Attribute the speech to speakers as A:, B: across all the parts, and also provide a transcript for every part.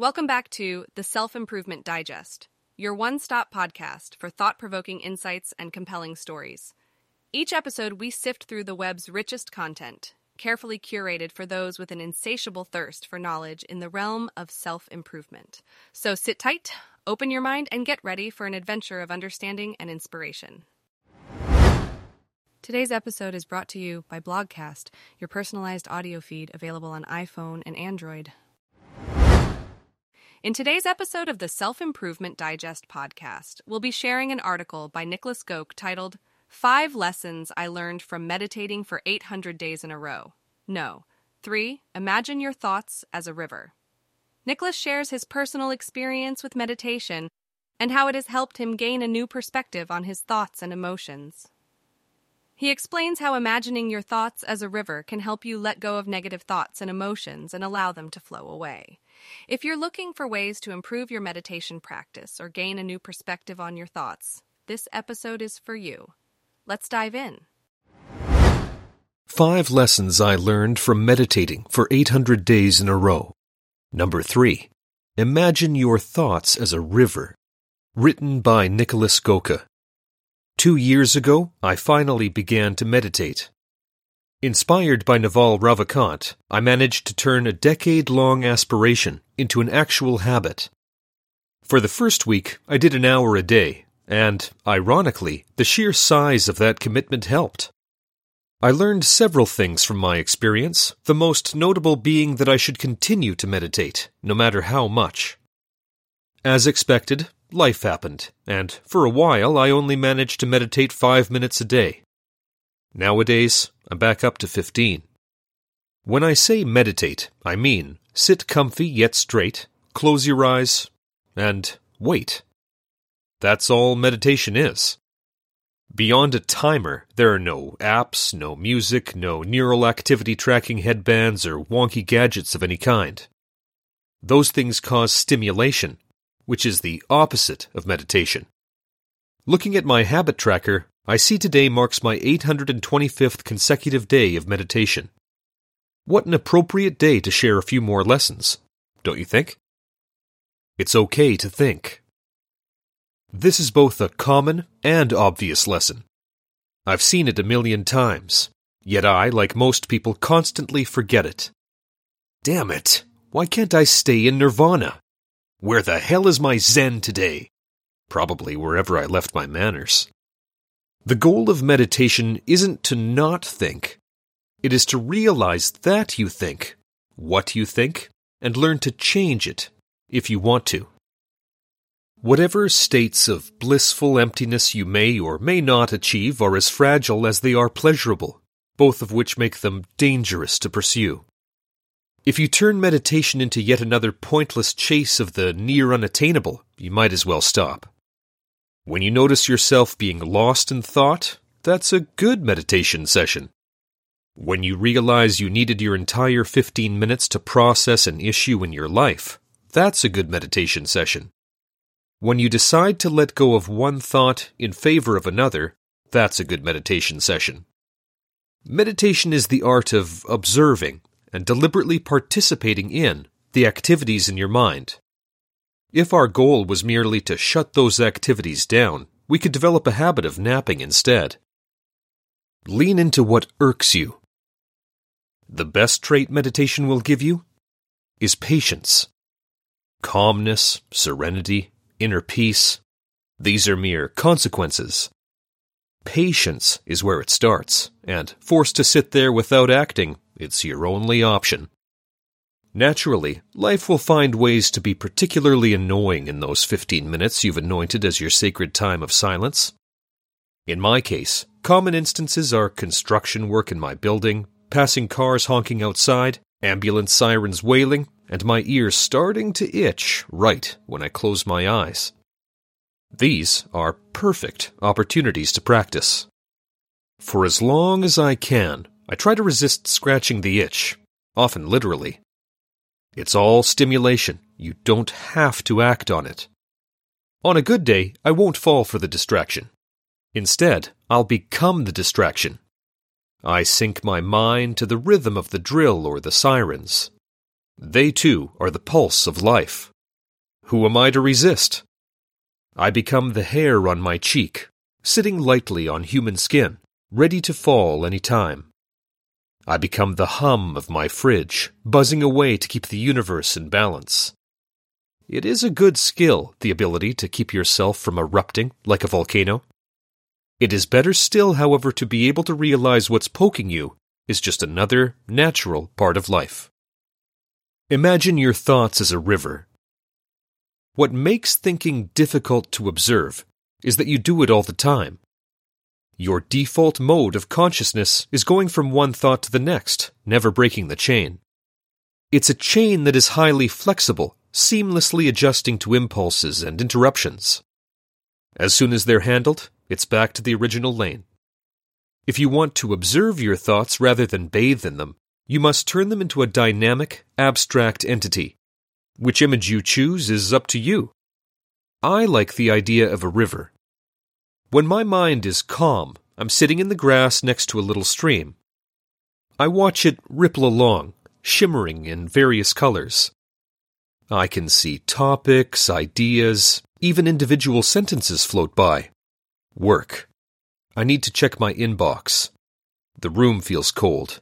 A: Welcome back to the Self Improvement Digest, your one stop podcast for thought provoking insights and compelling stories. Each episode, we sift through the web's richest content, carefully curated for those with an insatiable thirst for knowledge in the realm of self improvement. So sit tight, open your mind, and get ready for an adventure of understanding and inspiration. Today's episode is brought to you by Blogcast, your personalized audio feed available on iPhone and Android. In today's episode of the Self Improvement Digest podcast, we'll be sharing an article by Niklas Göke titled Five Lessons I Learned from Meditating for 800 Days in a Row. No. 3. Imagine your thoughts as a river. Niklas shares his personal experience with meditation and how it has helped him gain a new perspective on his thoughts and emotions. He explains how imagining your thoughts as a river can help you let go of negative thoughts and emotions and allow them to flow away. If you're looking for ways to improve your meditation practice or gain a new perspective on your thoughts, this episode is for you. Let's dive in.
B: Five lessons I learned from meditating for 800 days in a row. Number three, imagine your thoughts as a river. Written by Niklas Göke. Two years ago, I finally began to meditate. Inspired by Naval Ravikant, I managed to turn a decade long aspiration into an actual habit. For the first week, I did an hour a day, and, ironically, the sheer size of that commitment helped. I learned several things from my experience, the most notable being that I should continue to meditate, no matter how much. As expected, life happened, and for a while I only managed to meditate five minutes a day. Nowadays, Back up to 15. When I say meditate, I mean sit comfy yet straight, close your eyes, and wait. That's all meditation is. Beyond a timer, there are no apps, no music, no neural activity tracking headbands, or wonky gadgets of any kind. Those things cause stimulation, which is the opposite of meditation. Looking at my habit tracker, I see today marks my 825th consecutive day of meditation. What an appropriate day to share a few more lessons, don't you think? It's okay to think. This is both a common and obvious lesson. I've seen it a million times, yet I, like most people, constantly forget it. Damn it! Why can't I stay in nirvana? Where the hell is my Zen today? Probably wherever I left my manners. The goal of meditation isn't to not think. It is to realize that you think, what you think, and learn to change it if you want to. Whatever states of blissful emptiness you may or may not achieve are as fragile as they are pleasurable, both of which make them dangerous to pursue. If you turn meditation into yet another pointless chase of the near unattainable, you might as well stop. When you notice yourself being lost in thought, that's a good meditation session. When you realize you needed your entire 15 minutes to process an issue in your life, that's a good meditation session. When you decide to let go of one thought in favor of another, that's a good meditation session. Meditation is the art of observing and deliberately participating in the activities in your mind. If our goal was merely to shut those activities down, we could develop a habit of napping instead. Lean into what irks you. The best trait meditation will give you is patience. Calmness, serenity, inner peace, these are mere consequences. Patience is where it starts, and forced to sit there without acting, it's your only option. Naturally, life will find ways to be particularly annoying in those 15 minutes you've anointed as your sacred time of silence. In my case, common instances are construction work in my building, passing cars honking outside, ambulance sirens wailing, and my ears starting to itch right when I close my eyes. These are perfect opportunities to practice. For as long as I can, I try to resist scratching the itch, often literally. It's all stimulation. You don't have to act on it. On a good day, I won't fall for the distraction. Instead, I'll become the distraction. I sync my mind to the rhythm of the drill or the sirens. They too are the pulse of life. Who am I to resist? I become the hair on my cheek, sitting lightly on human skin, ready to fall any time. I become the hum of my fridge, buzzing away to keep the universe in balance. It is a good skill, the ability to keep yourself from erupting like a volcano. It is better still, however, to be able to realize what's poking you is just another natural part of life. Imagine your thoughts as a river. What makes thinking difficult to observe is that you do it all the time. Your default mode of consciousness is going from one thought to the next, never breaking the chain. It's a chain that is highly flexible, seamlessly adjusting to impulses and interruptions. As soon as they're handled, it's back to the original lane. If you want to observe your thoughts rather than bathe in them, you must turn them into a dynamic, abstract entity. Which image you choose is up to you. I like the idea of a river. When my mind is calm, I'm sitting in the grass next to a little stream. I watch it ripple along, shimmering in various colors. I can see topics, ideas, even individual sentences float by. Work. I need to check my inbox. The room feels cold.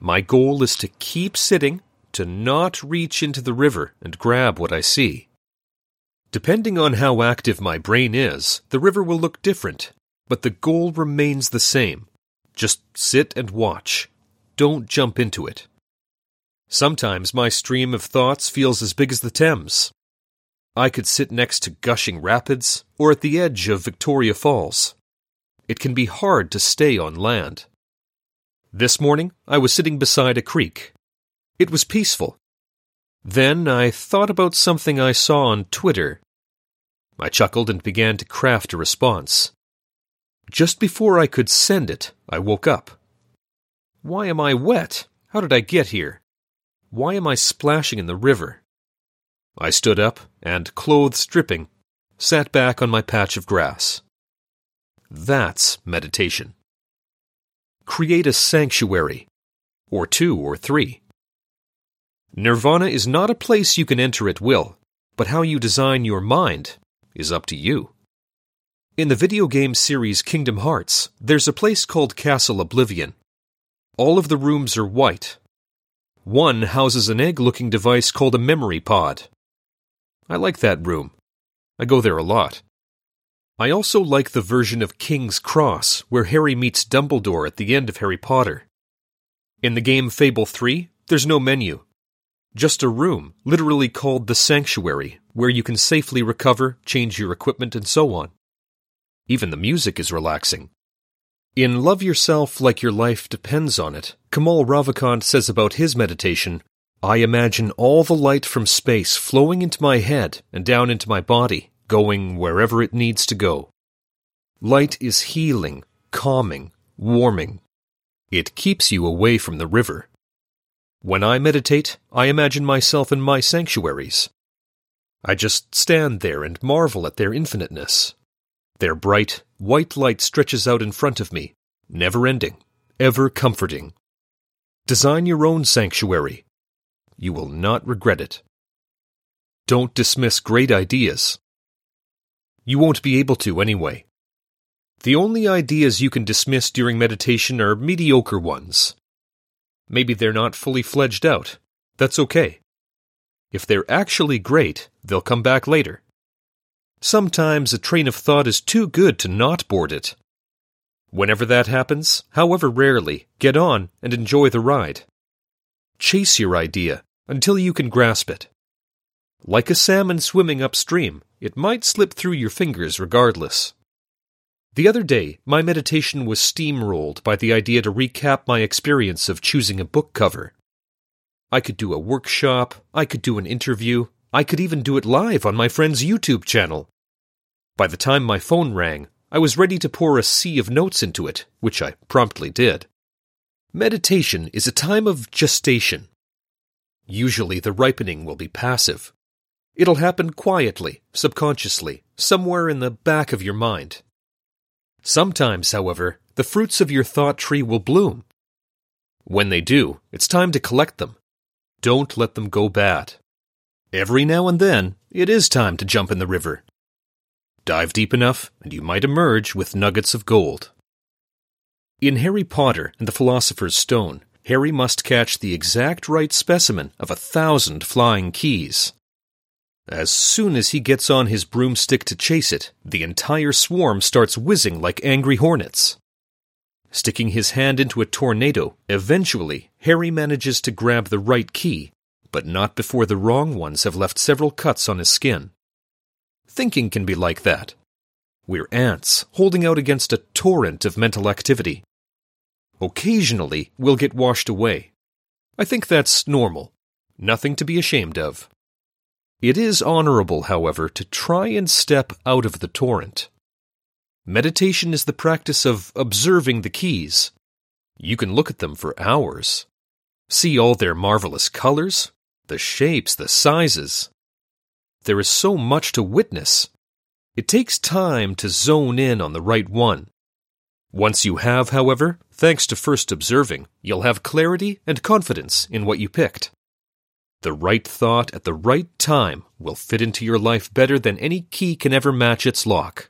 B: My goal is to keep sitting, to not reach into the river and grab what I see. Depending on how active my brain is, the river will look different, but the goal remains the same. Just sit and watch. Don't jump into it. Sometimes my stream of thoughts feels as big as the Thames. I could sit next to gushing rapids or at the edge of Victoria Falls. It can be hard to stay on land. This morning, I was sitting beside a creek. It was peaceful. Then I thought about something I saw on Twitter. I chuckled and began to craft a response. Just before I could send it, I woke up. Why am I wet? How did I get here? Why am I splashing in the river? I stood up and, clothes dripping, sat back on my patch of grass. That's meditation. Create a sanctuary, or two or three. Nirvana is not a place you can enter at will, but how you design your mind is up to you. In the video game series Kingdom Hearts, there's a place called Castle Oblivion. All of the rooms are white. One houses an egg looking device called a memory pod. I like that room. I go there a lot. I also like the version of King's Cross where Harry meets Dumbledore at the end of Harry Potter. In the game Fable 3, there's no menu. Just a room, literally called the Sanctuary, where you can safely recover, change your equipment, and so on. Even the music is relaxing. In Love Yourself Like Your Life Depends on It, Kamal Ravikant says about his meditation I imagine all the light from space flowing into my head and down into my body, going wherever it needs to go. Light is healing, calming, warming. It keeps you away from the river. When I meditate, I imagine myself in my sanctuaries. I just stand there and marvel at their infiniteness. Their bright, white light stretches out in front of me, never ending, ever comforting. Design your own sanctuary you will not regret it. Don't dismiss great ideas. You won't be able to anyway. The only ideas you can dismiss during meditation are mediocre ones. Maybe they're not fully fledged out. That's okay. If they're actually great, they'll come back later. Sometimes a train of thought is too good to not board it. Whenever that happens, however rarely, get on and enjoy the ride. Chase your idea, until you can grasp it. Like a salmon swimming upstream, it might slip through your fingers regardless. The other day, my meditation was steamrolled by the idea to recap my experience of choosing a book cover. I could do a workshop, I could do an interview, I could even do it live on my friend's YouTube channel. By the time my phone rang, I was ready to pour a sea of notes into it, which I promptly did. Meditation is a time of gestation, Usually the ripening will be passive. It'll happen quietly, subconsciously, somewhere in the back of your mind. Sometimes, however, the fruits of your thought tree will bloom. When they do, it's time to collect them. Don't let them go bad. Every now and then, it is time to jump in the river. Dive deep enough, and you might emerge with nuggets of gold. In Harry Potter and the Philosopher's Stone, Harry must catch the exact right specimen of a thousand flying keys. As soon as he gets on his broomstick to chase it, the entire swarm starts whizzing like angry hornets. Sticking his hand into a tornado, eventually, Harry manages to grab the right key, but not before the wrong ones have left several cuts on his skin. Thinking can be like that. We're ants holding out against a torrent of mental activity. Occasionally, we'll get washed away. I think that's normal. Nothing to be ashamed of. It is honorable, however, to try and step out of the torrent. Meditation is the practice of observing the keys. You can look at them for hours. See all their marvelous colors, the shapes, the sizes. There is so much to witness. It takes time to zone in on the right one. Once you have, however, thanks to first observing, you'll have clarity and confidence in what you picked. The right thought at the right time will fit into your life better than any key can ever match its lock.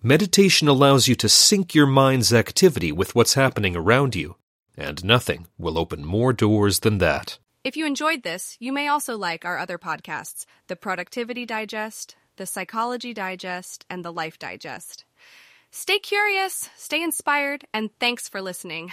B: Meditation allows you to sync your mind's activity with what's happening around you, and nothing will open more doors than that.
A: If you enjoyed this, you may also like our other podcasts The Productivity Digest, The Psychology Digest, and The Life Digest. Stay curious, stay inspired, and thanks for listening.